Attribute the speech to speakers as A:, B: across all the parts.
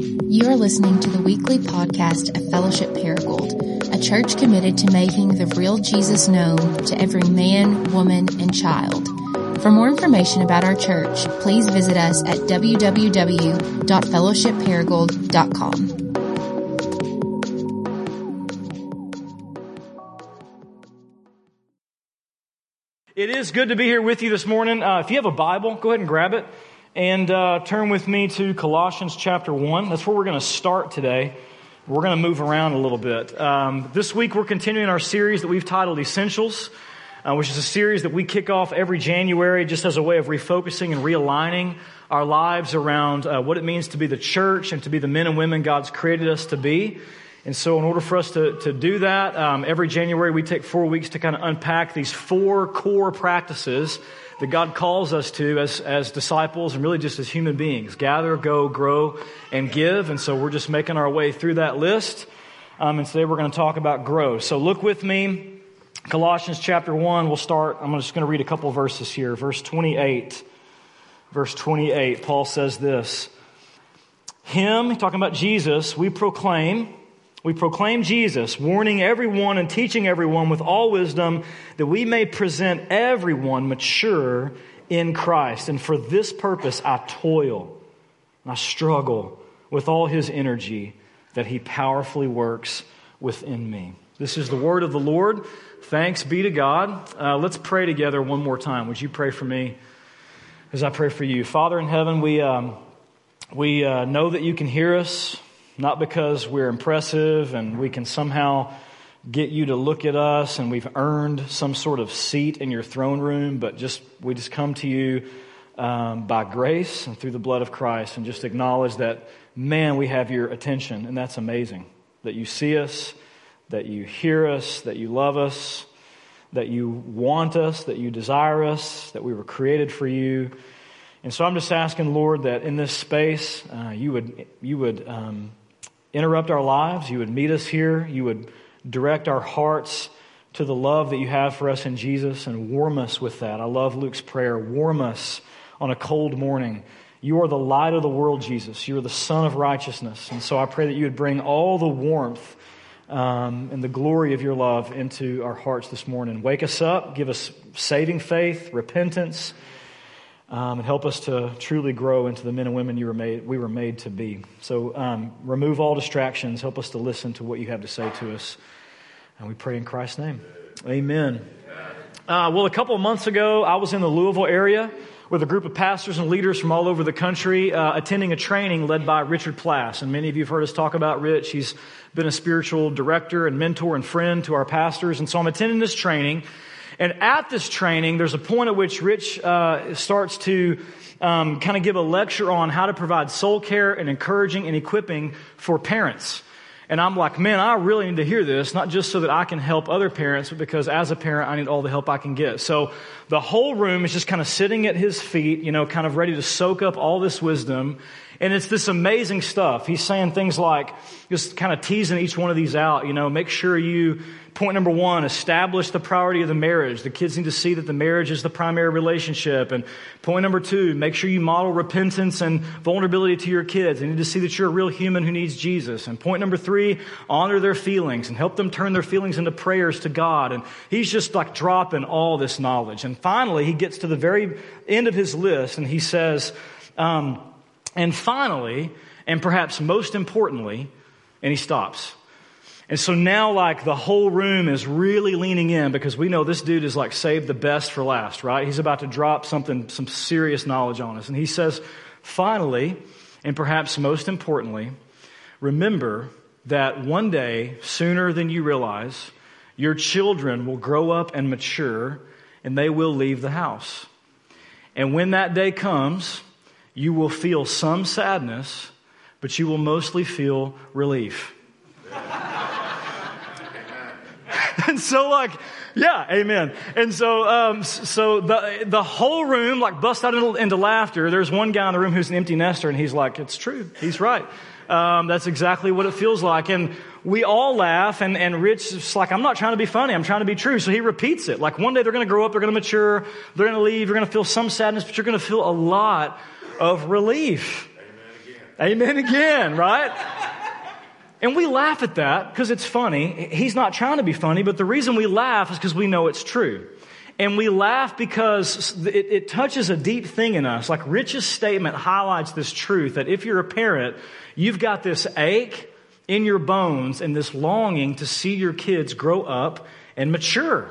A: You are listening to the weekly podcast of Fellowship Paragould, a church committed to making the real Jesus known to every man, woman, and child. For more information about our church, please visit us at www.fellowshipparagould.com.
B: It is good to be here with you this morning. Uh, if you have a Bible, go ahead and grab it and uh, turn with me to Colossians chapter 1. That's where we're going to start today. We're going to move around a little bit. Um, this week, we're continuing our series that we've titled Essentials, uh, which is a series that we kick off every January just as a way of refocusing and realigning our lives around uh, what it means to be the church and to be the men and women God's created us to be. And so, in order for us to, to do that, um, every January we take four weeks to kind of unpack these four core practices that God calls us to as, as disciples and really just as human beings gather, go, grow, and give. And so, we're just making our way through that list. Um, and today we're going to talk about grow. So, look with me. Colossians chapter 1, we'll start. I'm just going to read a couple verses here. Verse 28. Verse 28, Paul says this Him, talking about Jesus, we proclaim we proclaim Jesus, warning everyone and teaching everyone with all wisdom that we may present everyone mature in Christ. And for this purpose, I toil and I struggle with all his energy that he powerfully works within me. This is the word of the Lord. Thanks be to God. Uh, let's pray together one more time. Would you pray for me as I pray for you? Father in heaven, we, um, we uh, know that you can hear us not because we're impressive and we can somehow get you to look at us and we've earned some sort of seat in your throne room, but just we just come to you um, by grace and through the blood of Christ and just acknowledge that, man, we have your attention, and that's amazing. That you see us, that you hear us, that you love us, that you want us, that you desire us, that we were created for you. And so I'm just asking, Lord, that in this space, uh, you would, you would um, interrupt our lives. You would meet us here. You would direct our hearts to the love that you have for us in Jesus and warm us with that. I love Luke's prayer. Warm us on a cold morning. You are the light of the world, Jesus. You are the Sun of righteousness. And so I pray that you would bring all the warmth um, and the glory of your love into our hearts this morning. Wake us up. Give us saving faith, repentance um, and help us to truly grow into the men and women you were made, we were made to be. So um, remove all distractions. Help us to listen to what you have to say to us. And we pray in Christ's name. Amen. Uh, well, a couple of months ago, I was in the Louisville area with a group of pastors and leaders from all over the country uh, attending a training led by Richard Plass. And many of you have heard us talk about Rich. He's been a spiritual director and mentor and friend to our pastors. And so I'm attending this training. And at this training, there's a point at which Rich uh, starts to um, kind of give a lecture on how to provide soul care and encouraging and equipping for parents. And I'm like, man, I really need to hear this, not just so that I can help other parents, but because as a parent, I need all the help I can get. So the whole room is just kind of sitting at his feet, you know, kind of ready to soak up all this wisdom. And it's this amazing stuff. He's saying things like, just kind of teasing each one of these out, you know, make sure you Point number one, establish the priority of the marriage. The kids need to see that the marriage is the primary relationship. And point number two, make sure you model repentance and vulnerability to your kids. They need to see that you're a real human who needs Jesus. And point number three, honor their feelings and help them turn their feelings into prayers to God. And he's just like dropping all this knowledge. And finally, he gets to the very end of his list and he says, um, and finally, and perhaps most importantly, and he stops. And so now, like, the whole room is really leaning in because we know this dude is like saved the best for last, right? He's about to drop something, some serious knowledge on us. And he says, finally, and perhaps most importantly, remember that one day, sooner than you realize, your children will grow up and mature and they will leave the house. And when that day comes, you will feel some sadness, but you will mostly feel relief. and so like, yeah, amen. And so, um, so the, the whole room like bust out into, laughter. There's one guy in the room who's an empty nester and he's like, it's true. He's right. Um, that's exactly what it feels like. And we all laugh and, and Rich is like, I'm not trying to be funny. I'm trying to be true. So he repeats it. Like one day they're going to grow up. They're going to mature. They're going to leave. You're going to feel some sadness, but you're going to feel a lot of relief. Amen again, Amen again right? And we laugh at that because it's funny. He's not trying to be funny, but the reason we laugh is because we know it's true. And we laugh because it, it, touches a deep thing in us. Like Rich's statement highlights this truth that if you're a parent, you've got this ache in your bones and this longing to see your kids grow up and mature.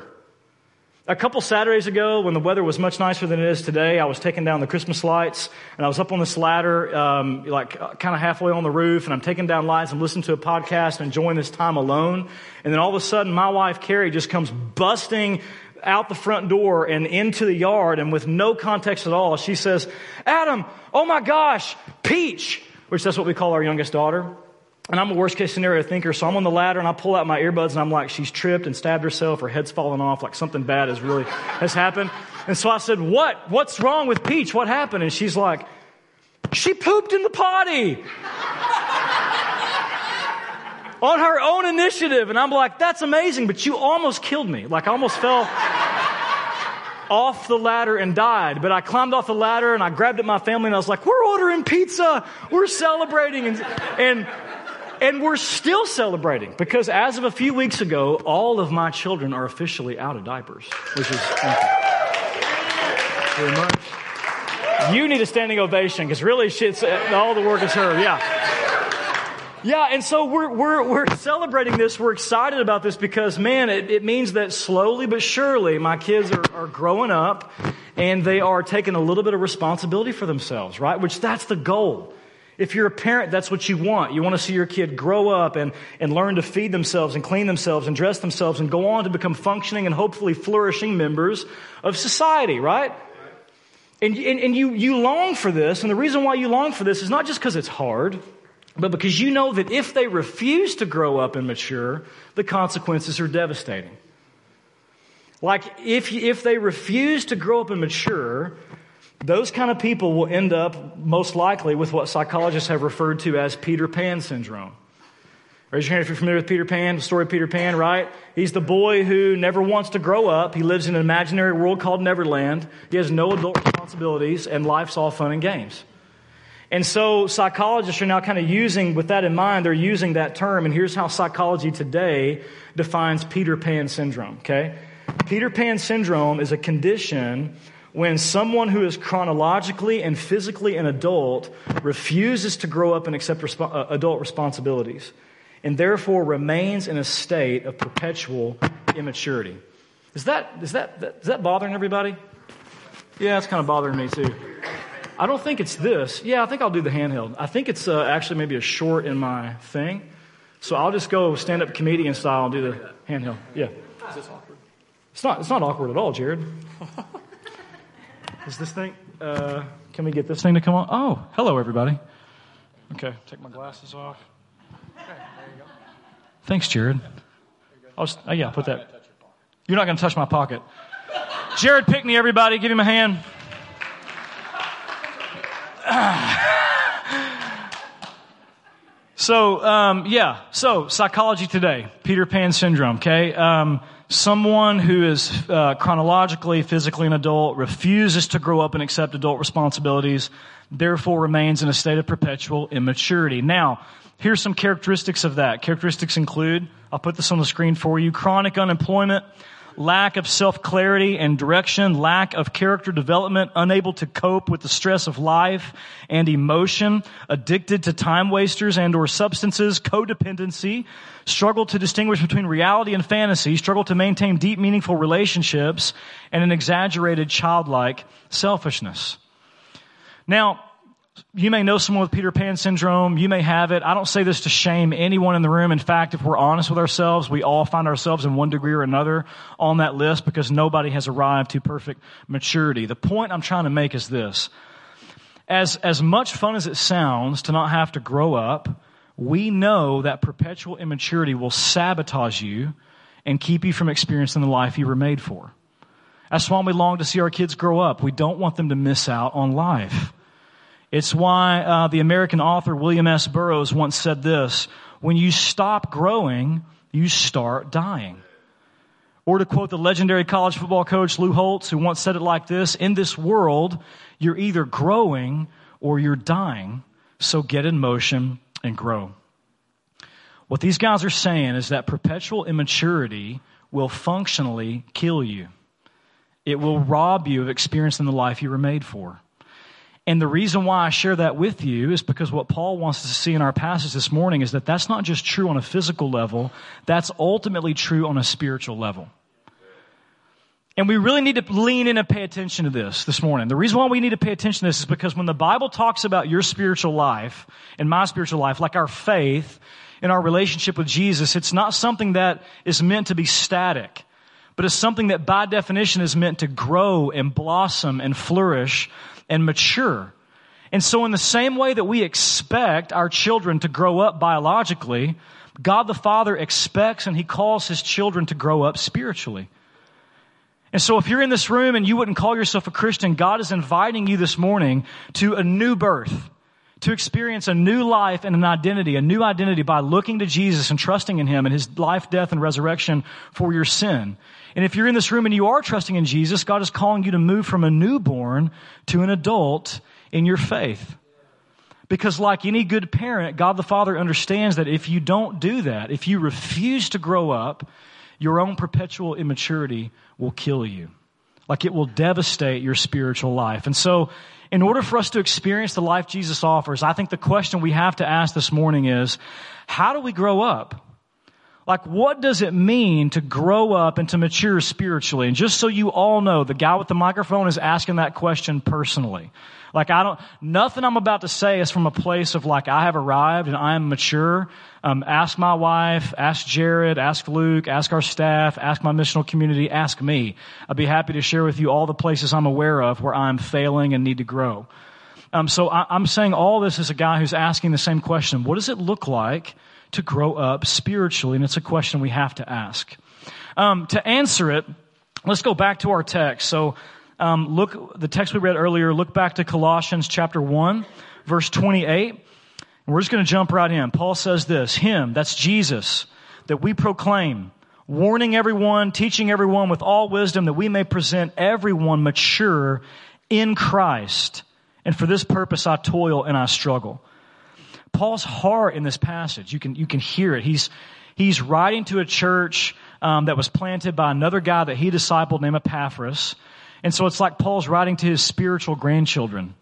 B: A couple Saturdays ago, when the weather was much nicer than it is today, I was taking down the Christmas lights, and I was up on this ladder, um, like uh, kind of halfway on the roof, and I'm taking down lights and listening to a podcast and enjoying this time alone. And then all of a sudden, my wife Carrie just comes busting out the front door and into the yard, and with no context at all, she says, "Adam, oh my gosh, Peach," which that's what we call our youngest daughter. And I'm a worst case scenario thinker, so I'm on the ladder and I pull out my earbuds and I'm like, she's tripped and stabbed herself, her head's fallen off, like something bad has really has happened. And so I said, What? What's wrong with Peach? What happened? And she's like, She pooped in the potty. on her own initiative. And I'm like, that's amazing, but you almost killed me. Like I almost fell off the ladder and died. But I climbed off the ladder and I grabbed at my family and I was like, we're ordering pizza. We're celebrating. And, and and we're still celebrating because as of a few weeks ago, all of my children are officially out of diapers, which is very much. You need a standing ovation because really, shit's, uh, all the work is her. Yeah. Yeah, and so we're, we're, we're celebrating this. We're excited about this because, man, it, it means that slowly but surely my kids are, are growing up and they are taking a little bit of responsibility for themselves, right? Which that's the goal. If you're a parent, that's what you want. You want to see your kid grow up and, and learn to feed themselves and clean themselves and dress themselves and go on to become functioning and hopefully flourishing members of society, right? And, and, and you, you long for this, and the reason why you long for this is not just because it's hard, but because you know that if they refuse to grow up and mature, the consequences are devastating. Like if, if they refuse to grow up and mature, those kind of people will end up most likely with what psychologists have referred to as Peter Pan syndrome. Raise your hand if you're familiar with Peter Pan, the story of Peter Pan, right? He's the boy who never wants to grow up. He lives in an imaginary world called Neverland. He has no adult responsibilities, and life's all fun and games. And so psychologists are now kind of using, with that in mind, they're using that term, and here's how psychology today defines Peter Pan syndrome, okay? Peter Pan syndrome is a condition when someone who is chronologically and physically an adult refuses to grow up and accept resp- uh, adult responsibilities and therefore remains in a state of perpetual immaturity. Is that, is that, that, is that bothering everybody? Yeah, it's kind of bothering me too. I don't think it's this. Yeah, I think I'll do the handheld. I think it's uh, actually maybe a short in my thing. So I'll just go stand up comedian style and do the handheld. Yeah. Is this awkward? It's not, it's not awkward at all, Jared. Is this thing? Uh, can we get this thing to come on? Oh, hello, everybody. Okay, take my glasses off. Okay, there you go. Thanks, Jared. Oh, oh yeah, put that. You're not going to touch my pocket. Jared Pickney, everybody, give him a hand. so, um, yeah, so psychology today, Peter Pan syndrome, okay? Um, someone who is uh, chronologically, physically an adult, refuses to grow up and accept adult responsibilities, therefore remains in a state of perpetual immaturity. Now, here's some characteristics of that. Characteristics include, I'll put this on the screen for you, chronic unemployment, lack of self-clarity and direction, lack of character development, unable to cope with the stress of life and emotion, addicted to time wasters and or substances, codependency, struggle to distinguish between reality and fantasy, struggle to maintain deep meaningful relationships, and an exaggerated childlike selfishness. Now, you may know someone with Peter Pan syndrome. You may have it. I don't say this to shame anyone in the room. In fact, if we're honest with ourselves, we all find ourselves in one degree or another on that list because nobody has arrived to perfect maturity. The point I'm trying to make is this. As, as much fun as it sounds to not have to grow up, we know that perpetual immaturity will sabotage you and keep you from experiencing the life you were made for. That's why we long to see our kids grow up. We don't want them to miss out on life. It's why uh, the American author William S. Burroughs once said this When you stop growing, you start dying. Or to quote the legendary college football coach Lou Holtz, who once said it like this In this world, you're either growing or you're dying. So get in motion and grow. What these guys are saying is that perpetual immaturity will functionally kill you. It will rob you of experiencing the life you were made for. And the reason why I share that with you is because what Paul wants us to see in our passage this morning is that that's not just true on a physical level, that's ultimately true on a spiritual level. And we really need to lean in and pay attention to this this morning. The reason why we need to pay attention to this is because when the Bible talks about your spiritual life and my spiritual life, like our faith and our relationship with Jesus, it's not something that is meant to be static but it's something that by definition is meant to grow and blossom and flourish and mature. And so in the same way that we expect our children to grow up biologically, God the Father expects and He calls His children to grow up spiritually. And so if you're in this room and you wouldn't call yourself a Christian, God is inviting you this morning to a new birth to experience a new life and an identity, a new identity by looking to Jesus and trusting in Him and His life, death, and resurrection for your sin. And if you're in this room and you are trusting in Jesus, God is calling you to move from a newborn to an adult in your faith. Because like any good parent, God the Father understands that if you don't do that, if you refuse to grow up, your own perpetual immaturity will kill you. Like it will devastate your spiritual life. And so in order for us to experience the life Jesus offers, I think the question we have to ask this morning is, how do we grow up? Like, what does it mean to grow up and to mature spiritually? And just so you all know, the guy with the microphone is asking that question personally. Like, I don't, nothing I'm about to say is from a place of like, I have arrived and I am mature. Um, ask my wife, ask Jared, ask Luke, ask our staff, ask my missional community, ask me. I'd be happy to share with you all the places I'm aware of where I'm failing and need to grow. Um, so I, I'm saying all this as a guy who's asking the same question. What does it look like to grow up spiritually? And it's a question we have to ask. Um, to answer it, let's go back to our text. So, um, look, the text we read earlier, look back to Colossians chapter 1, verse 28. And we're just going to jump right in. Paul says this, Him, that's Jesus, that we proclaim, warning everyone, teaching everyone with all wisdom that we may present everyone mature in Christ. And for this purpose I toil and I struggle. Paul's heart in this passage. You can, you can hear it. He's, he's writing to a church um, that was planted by another guy that he discipled named Epaphras. And so it's like Paul's writing to his spiritual grandchildren.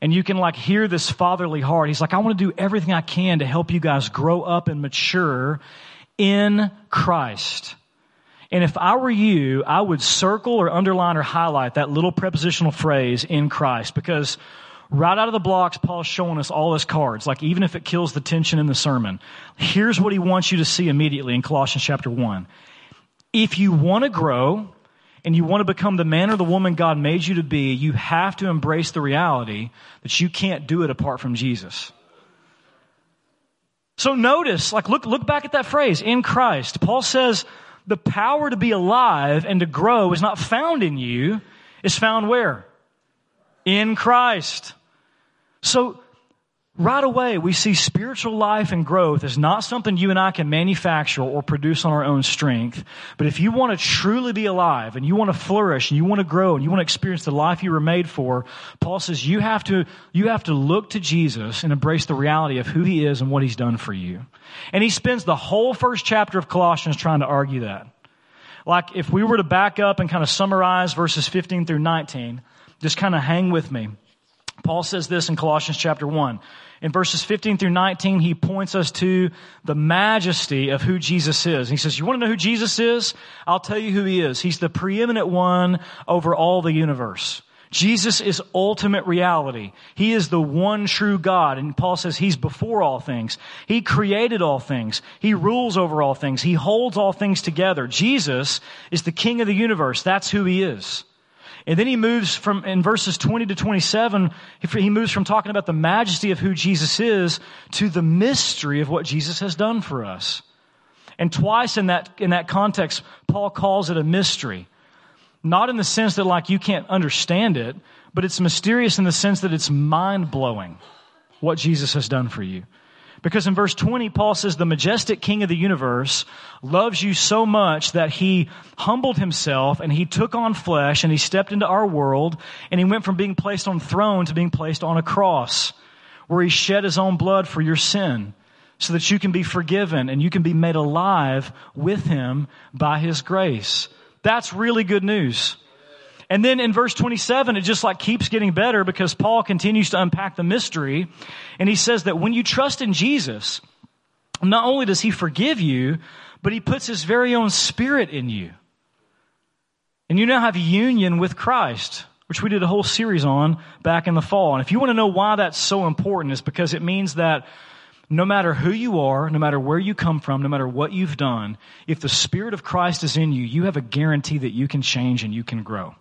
B: And you can like hear this fatherly heart. He's like, I want to do everything I can to help you guys grow up and mature in Christ. And if I were you, I would circle or underline or highlight that little prepositional phrase in Christ because Right out of the blocks, Paul's showing us all his cards, like even if it kills the tension in the sermon. Here's what he wants you to see immediately in Colossians chapter 1. If you want to grow and you want to become the man or the woman God made you to be, you have to embrace the reality that you can't do it apart from Jesus. So notice, like look, look back at that phrase, in Christ. Paul says the power to be alive and to grow is not found in you, it's found where? In Christ. So, right away, we see spiritual life and growth is not something you and I can manufacture or produce on our own strength. But if you want to truly be alive and you want to flourish and you want to grow and you want to experience the life you were made for, Paul says you have to, you have to look to Jesus and embrace the reality of who he is and what he's done for you. And he spends the whole first chapter of Colossians trying to argue that. Like if we were to back up and kind of summarize verses 15 through 19, just kind of hang with me. Paul says this in Colossians chapter 1. In verses 15 through 19, he points us to the majesty of who Jesus is. He says, you want to know who Jesus is? I'll tell you who he is. He's the preeminent one over all the universe. Jesus is ultimate reality. He is the one true God. And Paul says he's before all things. He created all things. He rules over all things. He holds all things together. Jesus is the king of the universe. That's who he is. And then he moves from, in verses 20 to 27, he moves from talking about the majesty of who Jesus is to the mystery of what Jesus has done for us. And twice in that, in that context, Paul calls it a mystery. Not in the sense that like you can't understand it, but it's mysterious in the sense that it's mind blowing what Jesus has done for you. Because in verse 20, Paul says, the majestic king of the universe loves you so much that he humbled himself and he took on flesh and he stepped into our world and he went from being placed on throne to being placed on a cross where he shed his own blood for your sin so that you can be forgiven and you can be made alive with him by his grace. That's really good news. And then in verse 27, it just like keeps getting better because Paul continues to unpack the mystery. And he says that when you trust in Jesus, not only does he forgive you, but he puts his very own spirit in you. And you now have union with Christ, which we did a whole series on back in the fall. And if you want to know why that's so important, is because it means that no matter who you are, no matter where you come from, no matter what you've done, if the Spirit of Christ is in you, you have a guarantee that you can change and you can grow.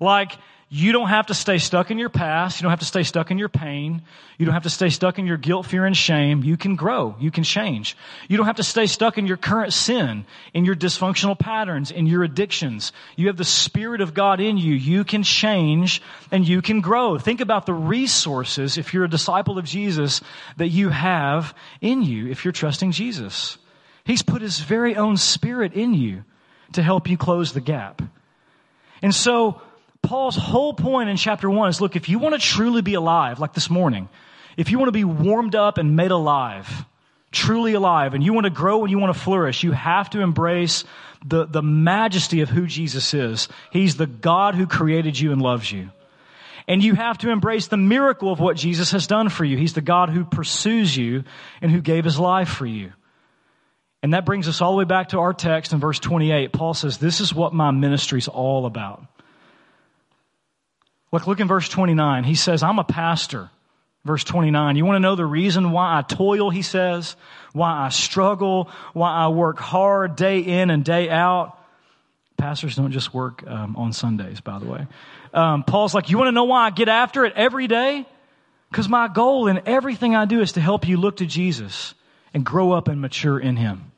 B: Like, you don't have to stay stuck in your past. You don't have to stay stuck in your pain. You don't have to stay stuck in your guilt, fear, and shame. You can grow. You can change. You don't have to stay stuck in your current sin, in your dysfunctional patterns, in your addictions. You have the Spirit of God in you. You can change and you can grow. Think about the resources, if you're a disciple of Jesus, that you have in you if you're trusting Jesus. He's put His very own Spirit in you to help you close the gap. And so, Paul's whole point in chapter one is look, if you want to truly be alive, like this morning, if you want to be warmed up and made alive, truly alive, and you want to grow and you want to flourish, you have to embrace the, the majesty of who Jesus is. He's the God who created you and loves you. And you have to embrace the miracle of what Jesus has done for you. He's the God who pursues you and who gave his life for you. And that brings us all the way back to our text in verse 28. Paul says, This is what my ministry is all about. Look, look in verse 29. He says, I'm a pastor. Verse 29. You want to know the reason why I toil, he says, why I struggle, why I work hard day in and day out. Pastors don't just work um, on Sundays, by the way. Um, Paul's like, You want to know why I get after it every day? Because my goal in everything I do is to help you look to Jesus and grow up and mature in Him.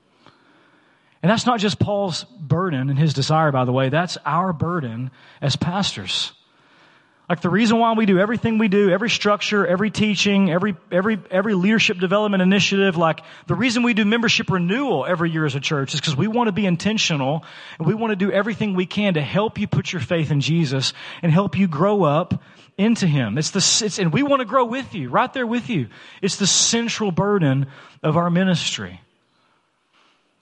B: And that's not just Paul's burden and his desire, by the way. That's our burden as pastors. Like the reason why we do everything we do, every structure, every teaching, every, every, every leadership development initiative, like the reason we do membership renewal every year as a church is because we want to be intentional and we want to do everything we can to help you put your faith in Jesus and help you grow up into Him. It's the, it's, and we want to grow with you, right there with you. It's the central burden of our ministry.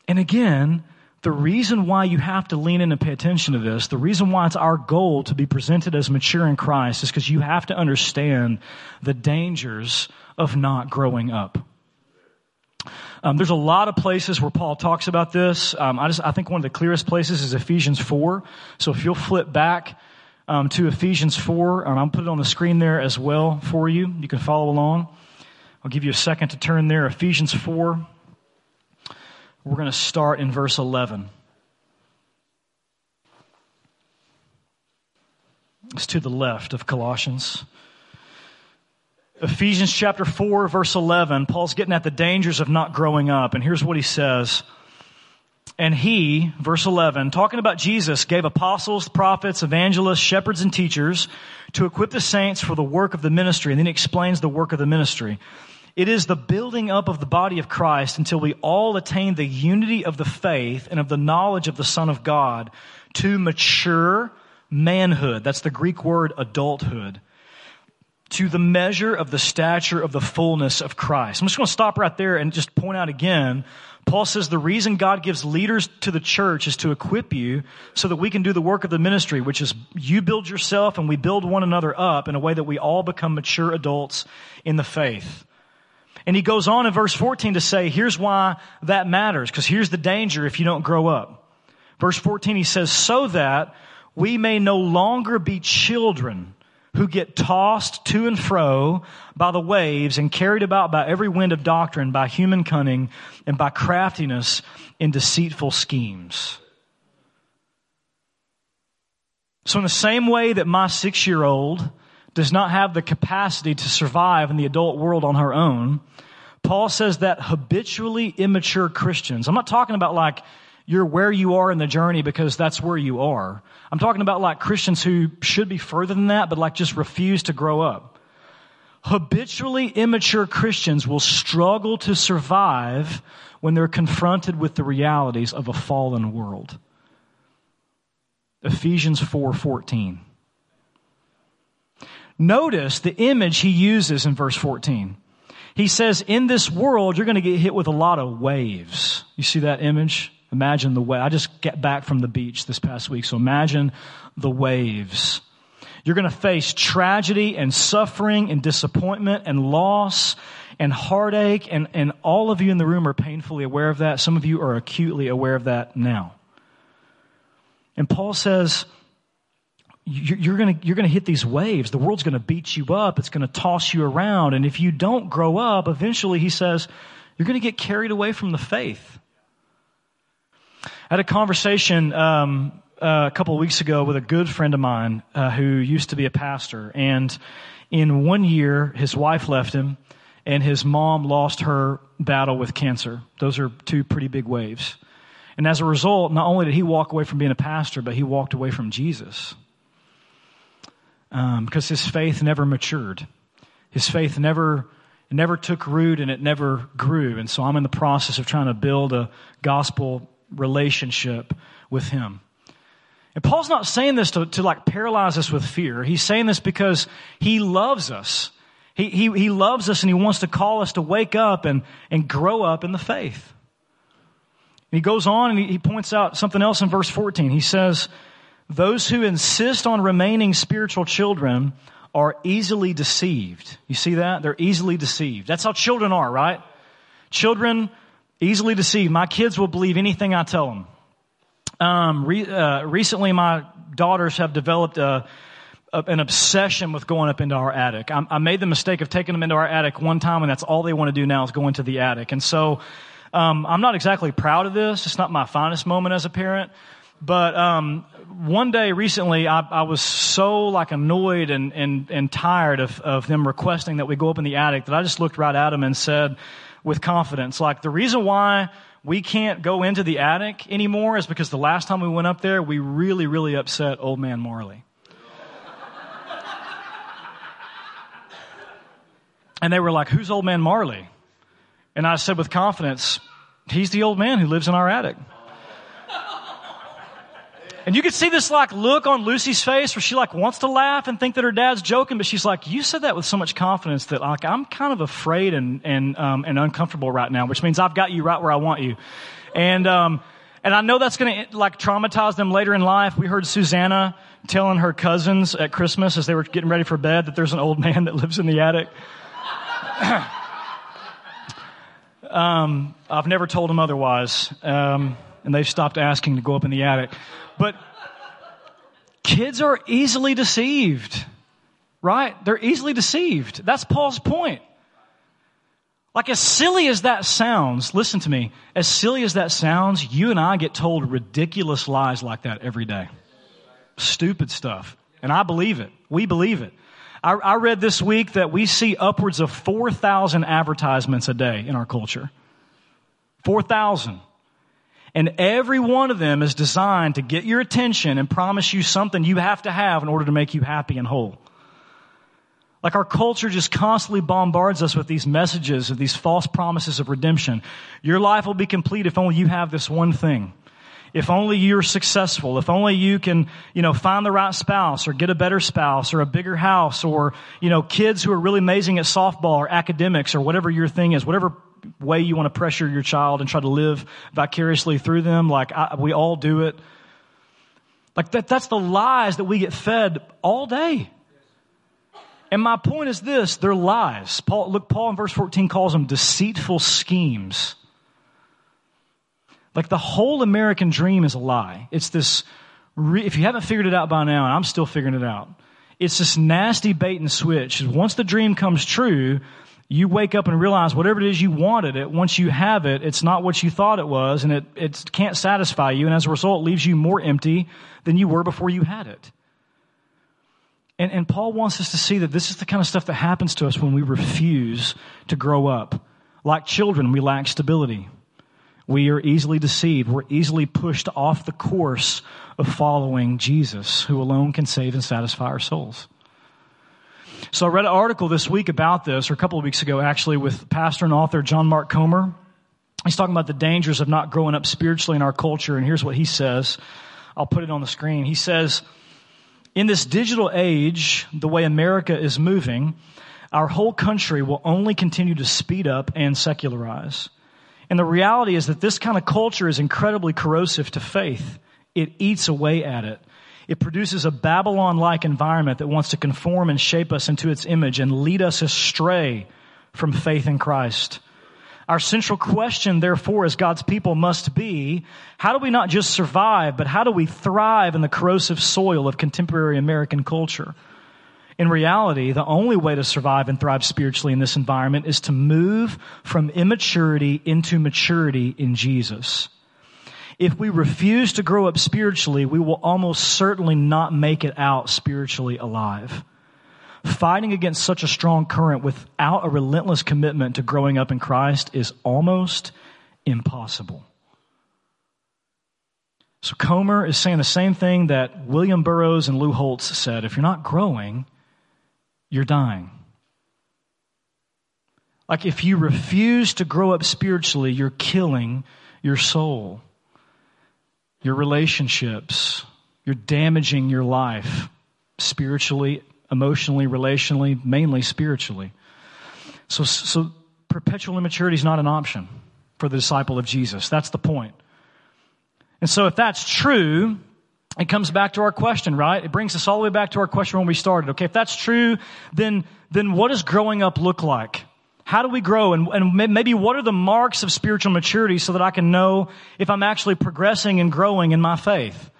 B: And again, the reason why you have to lean in and pay attention to this, the reason why it's our goal to be presented as mature in Christ is because you have to understand the dangers of not growing up. Um, there's a lot of places where Paul talks about this. Um, I just I think one of the clearest places is Ephesians four. So if you'll flip back um, to Ephesians four, and I'll put it on the screen there as well for you. You can follow along. I'll give you a second to turn there. Ephesians four. We're going to start in verse 11. It's to the left of Colossians. Ephesians chapter 4, verse 11, Paul's getting at the dangers of not growing up. And here's what he says. And he, verse 11, talking about Jesus, gave apostles, prophets, evangelists, shepherds, and teachers to equip the saints for the work of the ministry. And then he explains the work of the ministry. It is the building up of the body of Christ until we all attain the unity of the faith and of the knowledge of the Son of God to mature manhood. That's the Greek word adulthood. To the measure of the stature of the fullness of Christ. I'm just going to stop right there and just point out again. Paul says the reason God gives leaders to the church is to equip you so that we can do the work of the ministry, which is you build yourself and we build one another up in a way that we all become mature adults in the faith. And he goes on in verse 14 to say, here's why that matters, because here's the danger if you don't grow up. Verse 14, he says, so that we may no longer be children who get tossed to and fro by the waves and carried about by every wind of doctrine, by human cunning, and by craftiness in deceitful schemes. So in the same way that my six year old does not have the capacity to survive in the adult world on her own, Paul says that habitually immature Christians, I'm not talking about like you're where you are in the journey because that's where you are. I'm talking about like Christians who should be further than that, but like just refuse to grow up. Habitually immature Christians will struggle to survive when they're confronted with the realities of a fallen world. Ephesians 4:14. Notice the image he uses in verse 14. He says, in this world, you're going to get hit with a lot of waves. You see that image? Imagine the wave. I just get back from the beach this past week, so imagine the waves. You're going to face tragedy and suffering and disappointment and loss and heartache, and, and all of you in the room are painfully aware of that. Some of you are acutely aware of that now. And Paul says, you're going to you're going to hit these waves. The world's going to beat you up. It's going to toss you around. And if you don't grow up, eventually, he says, you're going to get carried away from the faith. I had a conversation um, uh, a couple of weeks ago with a good friend of mine uh, who used to be a pastor. And in one year, his wife left him, and his mom lost her battle with cancer. Those are two pretty big waves. And as a result, not only did he walk away from being a pastor, but he walked away from Jesus um, because his faith never matured. His faith never never took root and it never grew. And so I'm in the process of trying to build a gospel relationship with him. And Paul's not saying this to, to like paralyze us with fear. He's saying this because he loves us. He, he, he loves us and he wants to call us to wake up and, and grow up in the faith. And he goes on and he, he points out something else in verse 14. He says, those who insist on remaining spiritual children are easily deceived. You see that? They're easily deceived. That's how children are, right? Children easily deceived. My kids will believe anything I tell them. Um, re, uh, recently, my daughters have developed a, a, an obsession with going up into our attic. I, I, made the mistake of taking them into our attic one time, and that's all they want to do now is go into the attic. And so, um, I'm not exactly proud of this. It's not my finest moment as a parent. But um, one day recently, I, I, was so like annoyed and, and, and tired of, of them requesting that we go up in the attic that I just looked right at them and said with confidence, like, the reason why we can't go into the attic anymore is because the last time we went up there, we really, really upset old man Marley. and they were like, Who's old man Marley? And I said with confidence, He's the old man who lives in our attic. And you could see this like look on Lucy's face where she like wants to laugh and think that her dad's joking, but she's like, you said that with so much confidence that like I'm kind of afraid and, and, um, and uncomfortable right now, which means I've got you right where I want you. And, um, and I know that's going to like traumatize them later in life. We heard Susanna telling her cousins at Christmas as they were getting ready for bed that there's an old man that lives in the attic. um, I've never told them otherwise. Um, and they've stopped asking to go up in the attic. But kids are easily deceived, right? They're easily deceived. That's Paul's point. Like, as silly as that sounds, listen to me, as silly as that sounds, you and I get told ridiculous lies like that every day. Stupid stuff. And I believe it. We believe it. I, I read this week that we see upwards of 4,000 advertisements a day in our culture. 4,000. And every one of them is designed to get your attention and promise you something you have to have in order to make you happy and whole. Like our culture just constantly bombards us with these messages of these false promises of redemption. Your life will be complete if only you have this one thing. If only you're successful. If only you can, you know, find the right spouse or get a better spouse or a bigger house or, you know, kids who are really amazing at softball or academics or whatever your thing is, whatever way you want to pressure your child and try to live vicariously through them. Like I, we all do it. Like that, that's the lies that we get fed all day. And my point is this, they're lies. Paul, look, Paul in verse 14 calls them deceitful schemes. Like the whole American dream is a lie. It's this, if you haven't figured it out by now, and I'm still figuring it out, it's this nasty bait and switch. Once the dream comes true, you wake up and realize whatever it is you wanted it, once you have it, it's not what you thought it was, and it, it can't satisfy you, and as a result, it leaves you more empty than you were before you had it. And, and Paul wants us to see that this is the kind of stuff that happens to us when we refuse to grow up. Like children, we lack stability. We are easily deceived. We're easily pushed off the course of following Jesus, who alone can save and satisfy our souls. So I read an article this week about this, or a couple of weeks ago actually, with pastor and author John Mark Comer. He's talking about the dangers of not growing up spiritually in our culture, and here's what he says. I'll put it on the screen. He says, In this digital age, the way America is moving, our whole country will only continue to speed up and secularize. And the reality is that this kind of culture is incredibly corrosive to faith. It eats away at it. It produces a Babylon like environment that wants to conform and shape us into its image and lead us astray from faith in Christ. Our central question, therefore, as God's people must be, how do we not just survive, but how do we thrive in the corrosive soil of contemporary American culture? In reality, the only way to survive and thrive spiritually in this environment is to move from immaturity into maturity in Jesus. If we refuse to grow up spiritually, we will almost certainly not make it out spiritually alive fighting against such a strong current without a relentless commitment to growing up in Christ is almost impossible. So Comer is saying the same thing that William Burroughs and Lou Holtz said. If you're not growing, you're dying. Like if you refuse to grow up spiritually, you're killing your soul, your relationships, you're damaging your life spiritually emotionally, relationally, mainly spiritually. So, so perpetual immaturity is not an option for the disciple of Jesus. That's the point. And so if that's true, it comes back to our question, right? It brings us all the way back to our question when we started. Okay, if that's true, then, then what does growing up look like? How do we grow? And, and maybe what are the marks of spiritual maturity so that I can know if I'm actually progressing and growing in my faith?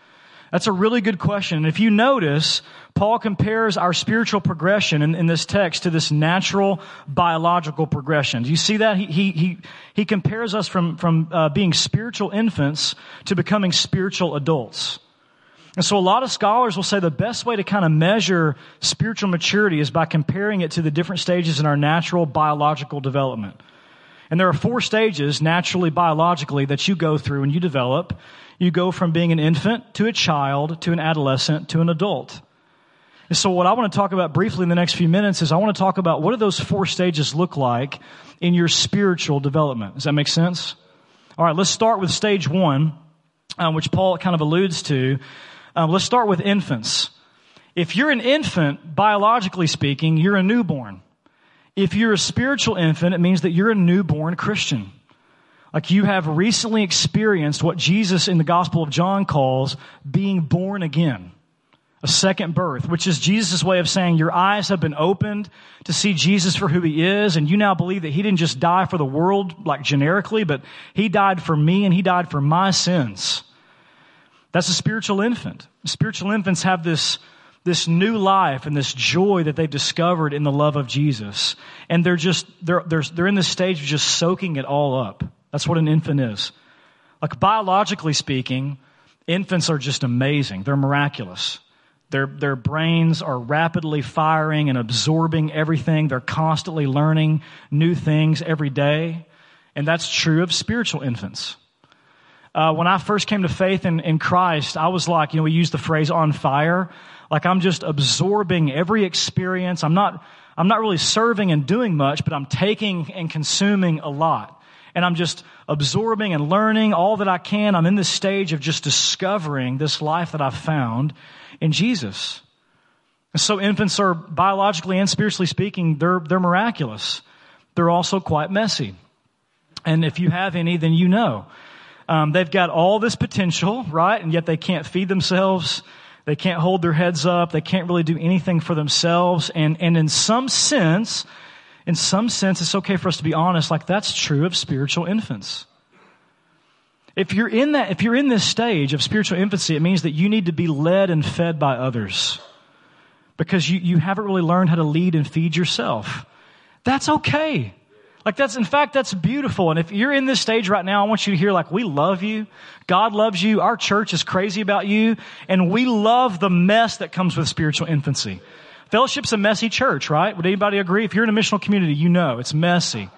B: That's a really good question. And if you notice, Paul compares our spiritual progression in, in, this text to this natural biological progression. Do you see that? He, he, he, he compares us from, from uh, being spiritual infants to becoming spiritual adults. And so a lot of scholars will say the best way to kind of measure spiritual maturity is by comparing it to the different stages in our natural biological development. And there are four stages naturally biologically that you go through when you develop. You go from being an infant to a child to an adolescent to an adult. And so what I want to talk about briefly in the next few minutes is I want to talk about what do those four stages look like in your spiritual development. Does that make sense? All right, let's start with stage one, um, which Paul kind of alludes to. Um, let's start with infants. If you're an infant, biologically speaking, you're a newborn. If you're a spiritual infant, it means that you're a newborn Christian. Like you have recently experienced what Jesus in the Gospel of John calls being born again a second birth, which is Jesus' way of saying your eyes have been opened to see Jesus for who he is, and you now believe that he didn't just die for the world, like generically, but he died for me and he died for my sins. That's a spiritual infant. Spiritual infants have this, this new life and this joy that they've discovered in the love of Jesus. And they're just, they're, they're, they're in this stage of just soaking it all up. That's what an infant is. Like biologically speaking, infants are just amazing. They're miraculous. Their, their brains are rapidly firing and absorbing everything. They're constantly learning new things every day. And that's true of spiritual infants. Uh, when I first came to faith in, in Christ, I was like, you know, we use the phrase on fire. Like I'm just absorbing every experience. I'm not, I'm not really serving and doing much, but I'm taking and consuming a lot. And I'm just absorbing and learning all that I can. I'm in this stage of just discovering this life that I've found in Jesus. And so infants are biologically and spiritually speaking, they're, they're miraculous. They're also quite messy. And if you have any, then you know. Um, they've got all this potential, right? And yet they can't feed themselves. They can't hold their heads up. They can't really do anything for themselves. And, and in some sense, in some sense, it's okay for us to be honest, like that's true of spiritual infants. If you're in that, if you're in this stage of spiritual infancy, it means that you need to be led and fed by others. Because you, you haven't really learned how to lead and feed yourself. That's okay. Like that's, in fact, that's beautiful. And if you're in this stage right now, I want you to hear like, we love you. God loves you. Our church is crazy about you. And we love the mess that comes with spiritual infancy. Fellowship's a messy church, right? Would anybody agree? If you're in a missional community, you know it's messy.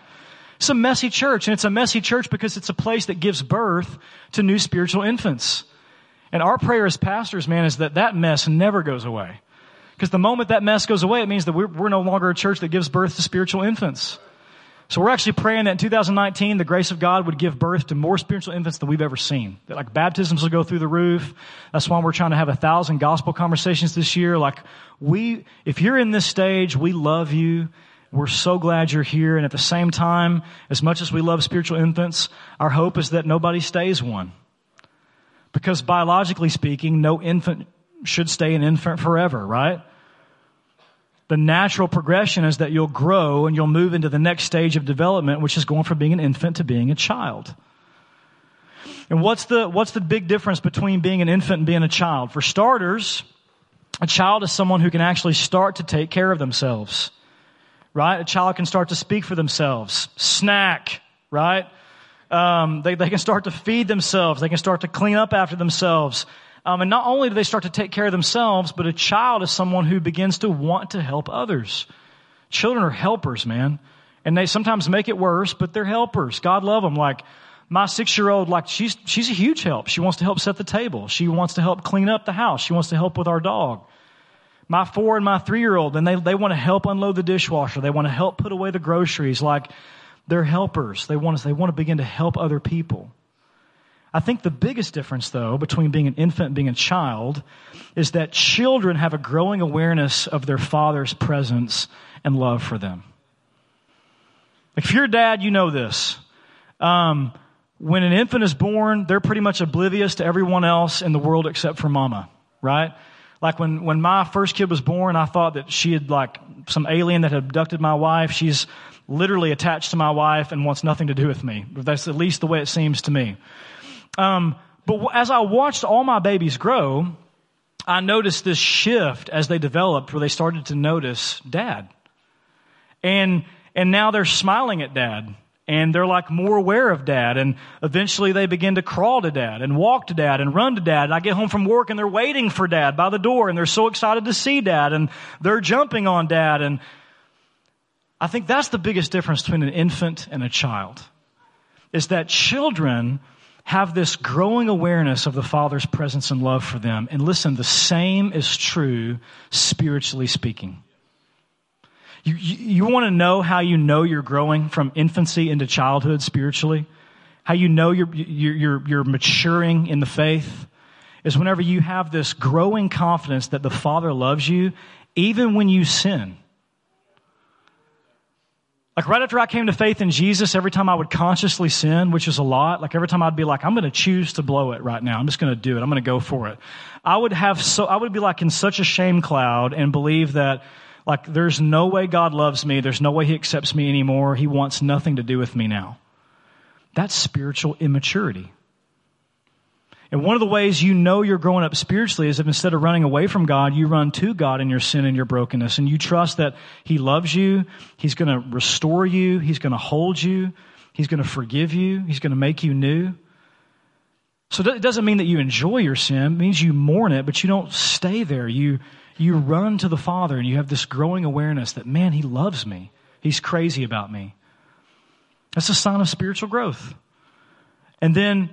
B: It's a messy church, and it's a messy church because it's a place that gives birth to new spiritual infants. And our prayer as pastors, man, is that that mess never goes away. Because the moment that mess goes away, it means that we're, we're no longer a church that gives birth to spiritual infants. So we're actually praying that in 2019, the grace of God would give birth to more spiritual infants than we've ever seen. That like baptisms will go through the roof. That's why we're trying to have a thousand gospel conversations this year. Like we, if you're in this stage, we love you. We're so glad you're here. And at the same time, as much as we love spiritual infants, our hope is that nobody stays one. Because biologically speaking, no infant should stay an infant forever, right? The natural progression is that you'll grow and you'll move into the next stage of development, which is going from being an infant to being a child. And what's the, what's the big difference between being an infant and being a child? For starters, a child is someone who can actually start to take care of themselves. Right? A child can start to speak for themselves. Snack, right? Um, they, they can start to feed themselves. They can start to clean up after themselves. Um, and not only do they start to take care of themselves, but a child is someone who begins to want to help others. Children are helpers, man. And they sometimes make it worse, but they're helpers. God love them. Like my six year old, like she's, she's a huge help. She wants to help set the table. She wants to help clean up the house. She wants to help with our dog. My four and my three year old, and they, they want to help unload the dishwasher. They want to help put away the groceries. Like they're helpers. They want to, they want to begin to help other people. I think the biggest difference, though, between being an infant and being a child is that children have a growing awareness of their father's presence and love for them. If you're a dad, you know this. Um, when an infant is born, they're pretty much oblivious to everyone else in the world except for mama, right? Like when, when my first kid was born, I thought that she had like some alien that had abducted my wife. She's literally attached to my wife and wants nothing to do with me. That's at least the way it seems to me. Um, but as I watched all my babies grow, I noticed this shift as they developed where they started to notice dad. And, and now they're smiling at dad and they're like more aware of dad and eventually they begin to crawl to dad and walk to dad and run to dad and i get home from work and they're waiting for dad by the door and they're so excited to see dad and they're jumping on dad and i think that's the biggest difference between an infant and a child is that children have this growing awareness of the Father's presence and love for them. And listen, the same is true spiritually speaking. You, you, you want to know how you know you're growing from infancy into childhood spiritually? How you know you're, you're, you're, you're maturing in the faith? Is whenever you have this growing confidence that the Father loves you, even when you sin. Like right after I came to faith in Jesus, every time I would consciously sin, which is a lot, like every time I'd be like, I'm going to choose to blow it right now. I'm just going to do it. I'm going to go for it. I would have so, I would be like in such a shame cloud and believe that like there's no way God loves me. There's no way he accepts me anymore. He wants nothing to do with me now. That's spiritual immaturity. And one of the ways you know you're growing up spiritually is if instead of running away from God, you run to God in your sin and your brokenness and you trust that He loves you. He's going to restore you. He's going to hold you. He's going to forgive you. He's going to make you new. So it doesn't mean that you enjoy your sin. It means you mourn it, but you don't stay there. You, you run to the Father and you have this growing awareness that, man, He loves me. He's crazy about me. That's a sign of spiritual growth. And then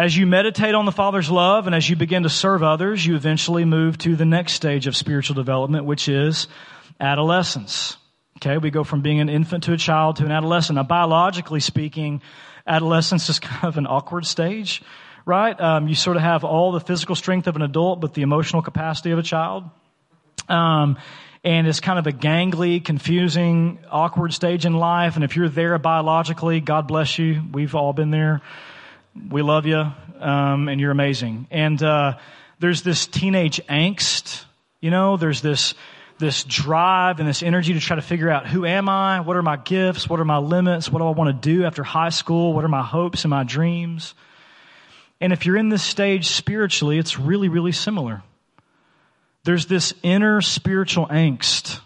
B: as you meditate on the Father's love and as you begin to serve others, you eventually move to the next stage of spiritual development, which is adolescence. Okay, we go from being an infant to a child to an adolescent. Now, biologically speaking, adolescence is kind of an awkward stage, right? Um, you sort of have all the physical strength of an adult, but the emotional capacity of a child. Um, and it's kind of a gangly, confusing, awkward stage in life. And if you're there biologically, God bless you. We've all been there we love you, um, and you're amazing. And uh, there's this teenage angst, you know, there's this this drive and this energy to try to figure out who am I, what are my gifts, what are my limits, what do I want to do after high school, what are my hopes and my dreams. And if you're in this stage spiritually, it's really, really similar. There's this inner spiritual angst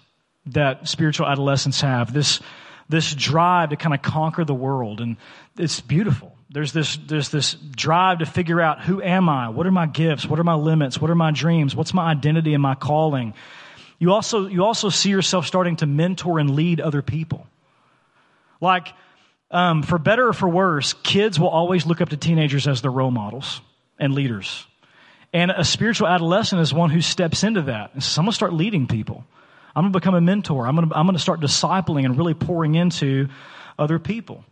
B: that spiritual adolescents have, this, this drive to kind of conquer the world. And it's beautiful. There's this, there's this drive to figure out who am I? What are my gifts? What are my limits? What are my dreams? What's my identity and my calling? You also, you also see yourself starting to mentor and lead other people. Like, um, for better or for worse, kids will always look up to teenagers as their role models and leaders. And a spiritual adolescent is one who steps into that and says, I'm going to start leading people. I'm going to become a mentor. I'm going to, I'm going to start discipling and really pouring into other people.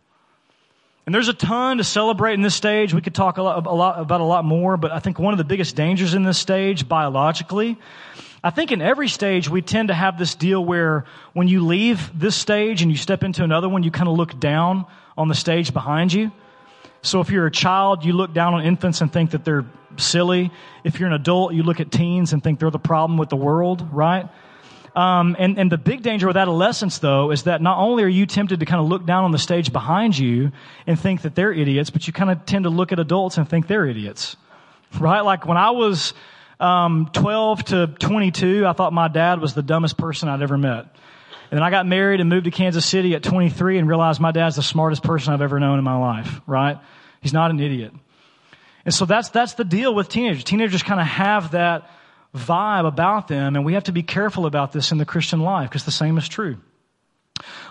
B: And there's a ton to celebrate in this stage. We could talk a lot, a lot, about a lot more, but I think one of the biggest dangers in this stage biologically, I think in every stage we tend to have this deal where when you leave this stage and you step into another one, you kind of look down on the stage behind you. So if you're a child, you look down on infants and think that they're silly. If you're an adult, you look at teens and think they're the problem with the world, right? Um, and, and the big danger with adolescence, though, is that not only are you tempted to kind of look down on the stage behind you and think that they're idiots, but you kind of tend to look at adults and think they're idiots. Right? Like when I was um, 12 to 22, I thought my dad was the dumbest person I'd ever met. And then I got married and moved to Kansas City at 23 and realized my dad's the smartest person I've ever known in my life, right? He's not an idiot. And so that's, that's the deal with teenagers. Teenagers kind of have that vibe about them, and we have to be careful about this in the Christian life because the same is true.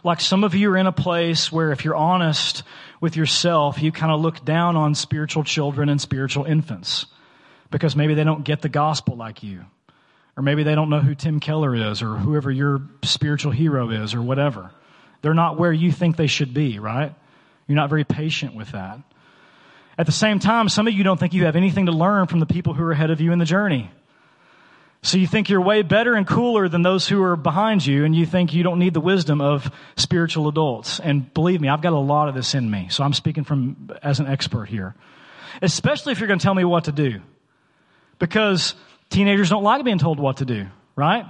B: Like some of you are in a place where if you're honest with yourself, you kind of look down on spiritual children and spiritual infants because maybe they don't get the gospel like you. Or maybe they don't know who Tim Keller is or whoever your spiritual hero is or whatever. They're not where you think they should be, right? You're not very patient with that. At the same time, some of you don't think you have anything to learn from the people who are ahead of you in the journey. So you think you're way better and cooler than those who are behind you, and you think you don't need the wisdom of spiritual adults. And believe me, I've got a lot of this in me, so I'm speaking from as an expert here. Especially if you're going to tell me what to do. Because teenagers don't like being told what to do, right?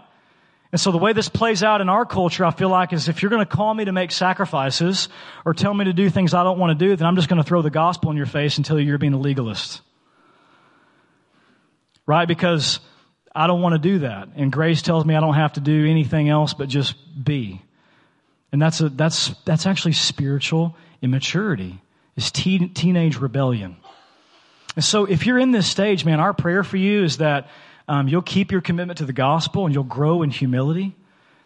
B: And so the way this plays out in our culture, I feel like, is if you're going to call me to make sacrifices or tell me to do things I don't want to do, then I'm just going to throw the gospel in your face you you're being a legalist. Right? Because I don't want to do that. And grace tells me I don't have to do anything else but just be. And that's a, that's, that's actually spiritual immaturity. Is teen, teenage rebellion. And so if you're in this stage, man, our prayer for you is that um, you'll keep your commitment to the gospel and you'll grow in humility.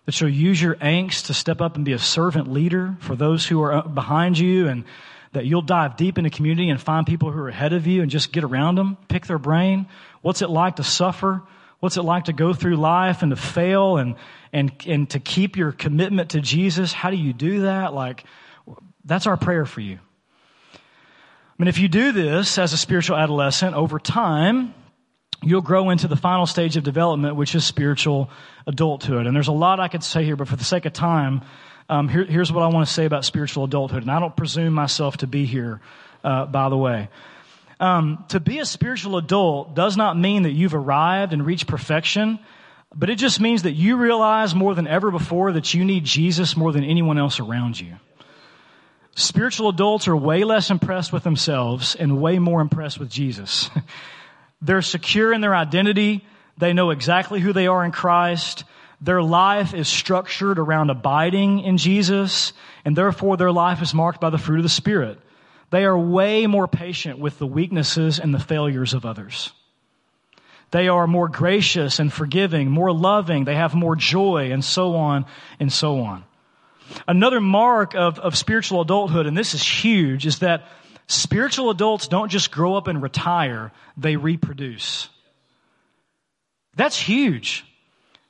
B: That you'll use your angst to step up and be a servant leader for those who are uh, behind you and that you'll dive deep into community and find people who are ahead of you and just get around them, pick their brain. What's it like to suffer? What's it like to go through life and to fail and, and, and to keep your commitment to Jesus? How do you do that? Like, that's our prayer for you. I mean, if you do this as a spiritual adolescent over time, you'll grow into the final stage of development, which is spiritual adulthood. And there's a lot I could say here, but for the sake of time, um, here, here's what I want to say about spiritual adulthood. And I don't presume myself to be here, uh, by the way. Um, to be a spiritual adult does not mean that you've arrived and reached perfection, but it just means that you realize more than ever before that you need Jesus more than anyone else around you. Spiritual adults are way less impressed with themselves and way more impressed with Jesus. They're secure in their identity. They know exactly who they are in Christ. Their life is structured around abiding in Jesus, and therefore their life is marked by the fruit of the Spirit. They are way more patient with the weaknesses and the failures of others. They are more gracious and forgiving, more loving. They have more joy, and so on and so on. Another mark of, of spiritual adulthood, and this is huge, is that spiritual adults don't just grow up and retire, they reproduce. That's huge.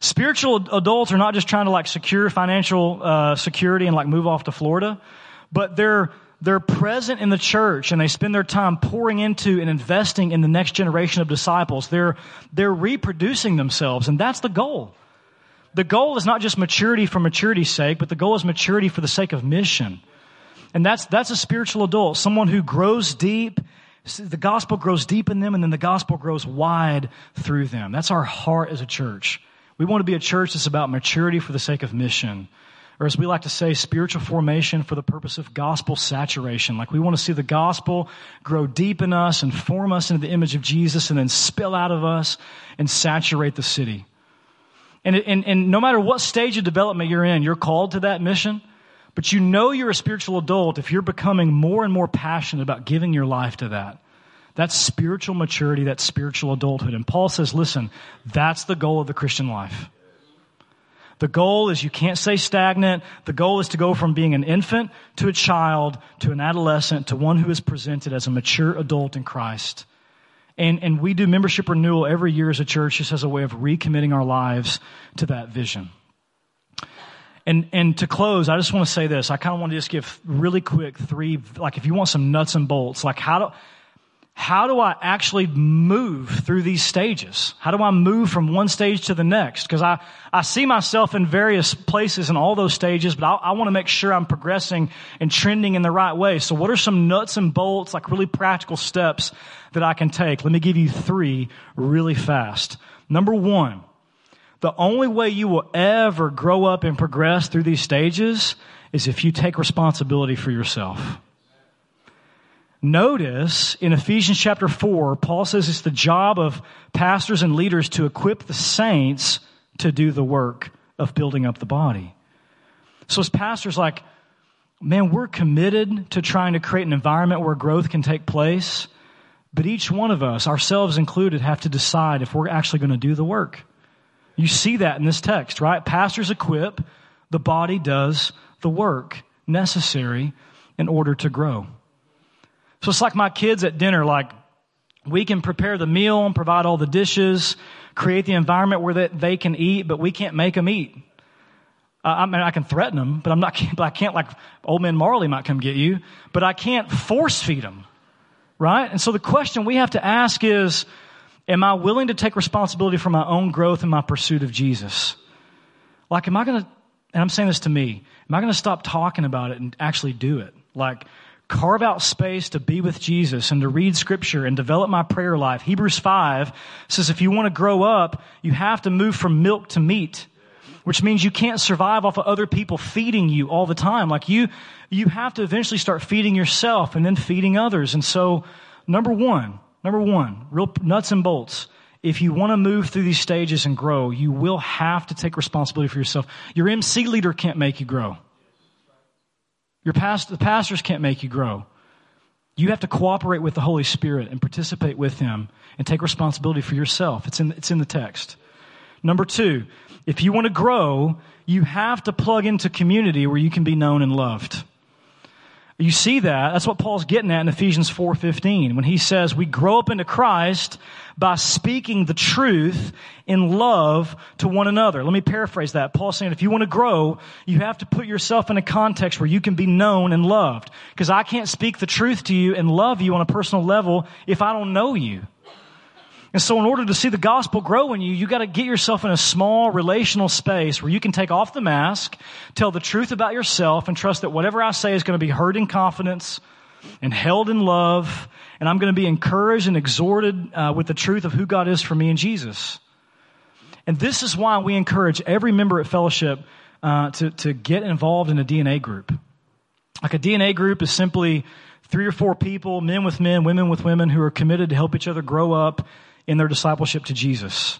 B: Spiritual adults are not just trying to like secure financial uh, security and like move off to Florida, but they're they're present in the church and they spend their time pouring into and investing in the next generation of disciples. They're, they're reproducing themselves, and that's the goal. The goal is not just maturity for maturity's sake, but the goal is maturity for the sake of mission. And that's, that's a spiritual adult, someone who grows deep. The gospel grows deep in them, and then the gospel grows wide through them. That's our heart as a church. We want to be a church that's about maturity for the sake of mission or as we like to say, spiritual formation for the purpose of gospel saturation. Like we want to see the gospel grow deep in us and form us into the image of Jesus and then spill out of us and saturate the city. And, and, and no matter what stage of development you're in, you're called to that mission. But you know you're a spiritual adult if you're becoming more and more passionate about giving your life to that. That's spiritual maturity, that's spiritual adulthood. And Paul says, listen, that's the goal of the Christian life. The goal is you can't stay stagnant. The goal is to go from being an infant to a child to an adolescent to one who is presented as a mature adult in Christ. And, and we do membership renewal every year as a church just as a way of recommitting our lives to that vision. And, and to close, I just want to say this. I kind of want to just give really quick three, like if you want some nuts and bolts, like how do, how do I actually move through these stages? How do I move from one stage to the next? Because I, I see myself in various places in all those stages, but I, I want to make sure I'm progressing and trending in the right way. So what are some nuts and bolts, like really practical steps that I can take? Let me give you three really fast. Number one, the only way you will ever grow up and progress through these stages is if you take responsibility for yourself. Notice in Ephesians chapter 4, Paul says it's the job of pastors and leaders to equip the saints to do the work of building up the body. So as pastors, like, man, we're committed to trying to create an environment where growth can take place. But each one of us, ourselves included, have to decide if we're actually going to do the work. You see that in this text, right? Pastors equip, the body does the work necessary in order to grow. So it's like my kids at dinner, like we can prepare the meal and provide all the dishes, create the environment where they, they can eat, but we can't make them eat. Uh, I mean, I can threaten them, but I'm not, but I can't like old man Marley might come get you, but I can't force feed them. Right? And so the question we have to ask is, am I willing to take responsibility for my own growth and my pursuit of Jesus? Like, am I going to, and I'm saying this to me, am I going to stop talking about it and actually do it? Like, carve out space to be with Jesus and to read scripture and develop my prayer life. Hebrews 5 says if you want to grow up, you have to move from milk to meat, which means you can't survive off of other people feeding you all the time. Like you, you have to eventually start feeding yourself and then feeding others. And so, number one, number one, real nuts and bolts. If you want to move through these stages and grow, you will have to take responsibility for yourself. Your MC leader can't make you grow. Your past, the pastors can't make you grow. You have to cooperate with the Holy Spirit and participate with Him and take responsibility for yourself. It's in, it's in the text. Number two, if you want to grow, you have to plug into community where you can be known and loved. You see that. That's what Paul's getting at in Ephesians 4:15 when he says we grow up into Christ by speaking the truth in love to one another. Let me paraphrase that. Paul's saying if you want to grow, you have to put yourself in a context where you can be known and loved. Because I can't speak the truth to you and love you on a personal level if I don't know you. And so in order to see the gospel grow in you, you got to get yourself in a small relational space where you can take off the mask, tell the truth about yourself, and trust that whatever I say is going to be heard in confidence and held in love, and I'm going to be encouraged and exhorted uh, with the truth of who God is for me in Jesus. And this is why we encourage every member at Fellowship uh, to, to get involved in a DNA group. Like a DNA group is simply three or four people, men with men, women with women, who are committed to help each other grow up in their discipleship to Jesus.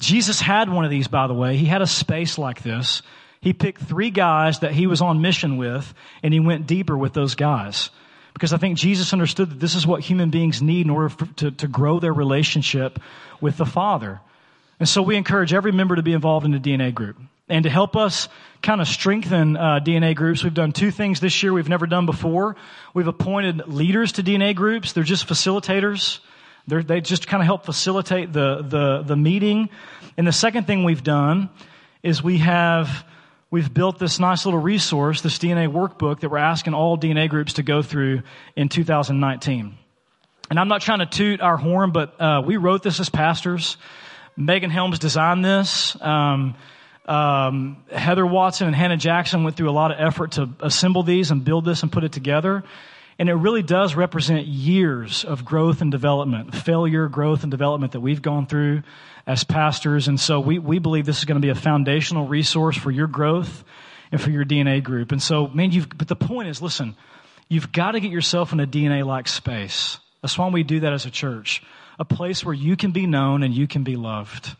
B: Jesus had one of these, by the way. He had a space like this. He picked three guys that he was on mission with, and he went deeper with those guys. Because I think Jesus understood that this is what human beings need in order for, to, to grow their relationship with the Father. And so we encourage every member to be involved in a DNA group. And to help us kind of strengthen uh, DNA groups, we've done two things this year we've never done before. We've appointed leaders to DNA groups. They're just facilitators. They're, they just kind of help facilitate the, the, the meeting. And the second thing we've done is we have, we've built this nice little resource, this DNA workbook that we're asking all DNA groups to go through in 2019. And I'm not trying to toot our horn, but uh, we wrote this as pastors. Megan Helms designed this. Um, um, Heather Watson and Hannah Jackson went through a lot of effort to assemble these and build this and put it together. And it really does represent years of growth and development, failure, growth, and development that we've gone through as pastors. And so we, we believe this is going to be a foundational resource for your growth and for your DNA group. And so, man, you've, but the point is, listen, you've got to get yourself in a DNA like space. That's why we do that as a church. A place where you can be known and you can be loved.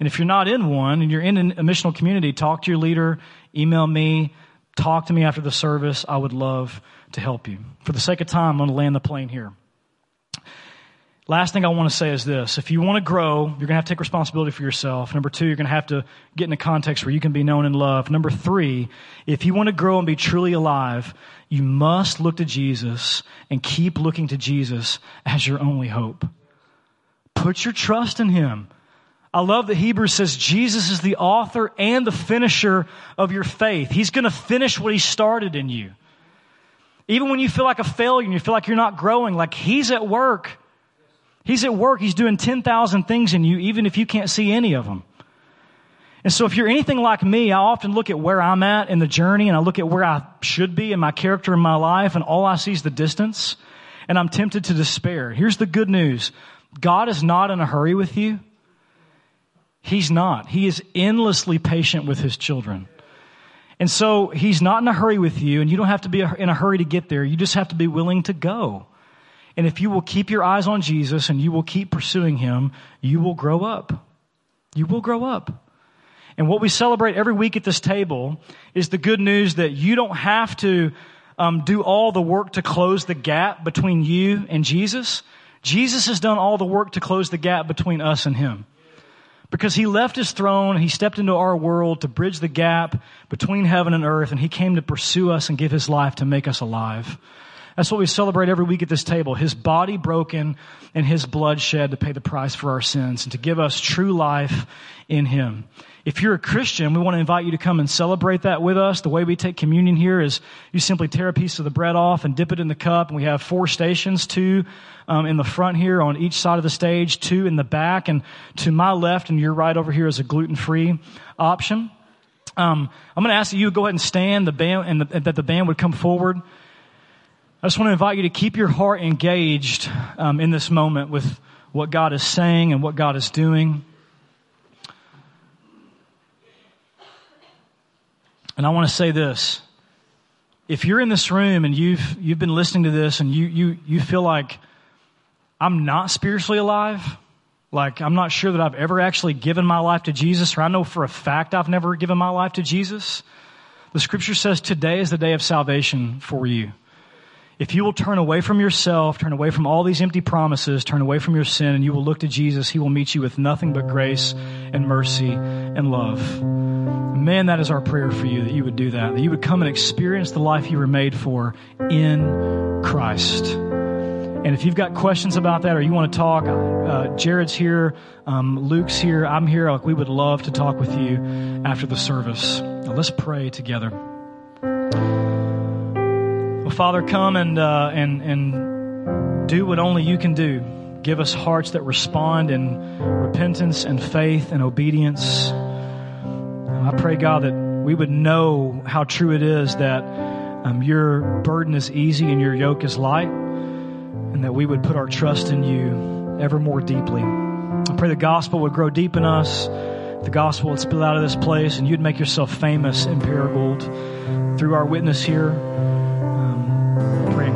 B: And if you're not in one and you're in a missional community, talk to your leader, email me, talk to me after the service. I would love to help you. For the sake of time, I'm going to land the plane here. Last thing I want to say is this. If you want to grow, you're going to have to take responsibility for yourself. Number two, you're going to have to get in a context where you can be known and loved. Number three, if you want to grow and be truly alive, you must look to Jesus and keep looking to Jesus as your only hope. Put your trust in Him. I love that Hebrews says Jesus is the author and the finisher of your faith. He's going to finish what he started in you. Even when you feel like a failure and you feel like you're not growing, like he's at work. He's at work. He's doing 10,000 things in you, even if you can't see any of them. And so if you're anything like me, I often look at where I'm at in the journey and I look at where I should be in my character in my life and all I see is the distance and I'm tempted to despair. Here's the good news. God is not in a hurry with you. He's not. He is endlessly patient with his children. And so he's not in a hurry with you, and you don't have to be in a hurry to get there. You just have to be willing to go. And if you will keep your eyes on Jesus and you will keep pursuing him, you will grow up. You will grow up. And what we celebrate every week at this table is the good news that you don't have to um, do all the work to close the gap between you and Jesus. Jesus has done all the work to close the gap between us and him because he left his throne, he stepped into our world to bridge the gap between heaven and earth, and he came to pursue us and give his life to make us alive. That's what we celebrate every week at this table. His body broken and his blood shed to pay the price for our sins and to give us true life in him. If you're a Christian, we want to invite you to come and celebrate that with us. The way we take communion here is you simply tear a piece of the bread off and dip it in the cup. And we have four stations, two um, in the front here on each side of the stage, two in the back. And to my left and your right over here is a gluten-free option. Um, I'm going to ask that you go ahead and stand the band, and, the, that the band would come forward. I just want to invite you to keep your heart engaged um, in this moment with what God is saying and what God is doing. And I want to say this. If you're in this room and you've, you've been listening to this and you, you, you feel like I'm not spiritually alive, like I'm not sure that I've ever actually given my life to Jesus, or I know for a fact I've never given my life to Jesus, the scripture says today is the day of salvation for you. If you will turn away from yourself, turn away from all these empty promises, turn away from your sin, and you will look to Jesus, He will meet you with nothing but grace and mercy and love. Man, that is our prayer for you that you would do that, that you would come and experience the life you were made for in Christ. And if you've got questions about that or you want to talk, uh, Jared's here, um, Luke's here, I'm here. Like, we would love to talk with you after the service. Now, let's pray together. Well, Father, come and, uh, and, and do what only you can do. Give us hearts that respond in repentance and faith and obedience. I pray, God, that we would know how true it is that um, your burden is easy and your yoke is light, and that we would put our trust in you ever more deeply. I pray the gospel would grow deep in us, the gospel would spill out of this place, and you'd make yourself famous in Paragould through our witness here.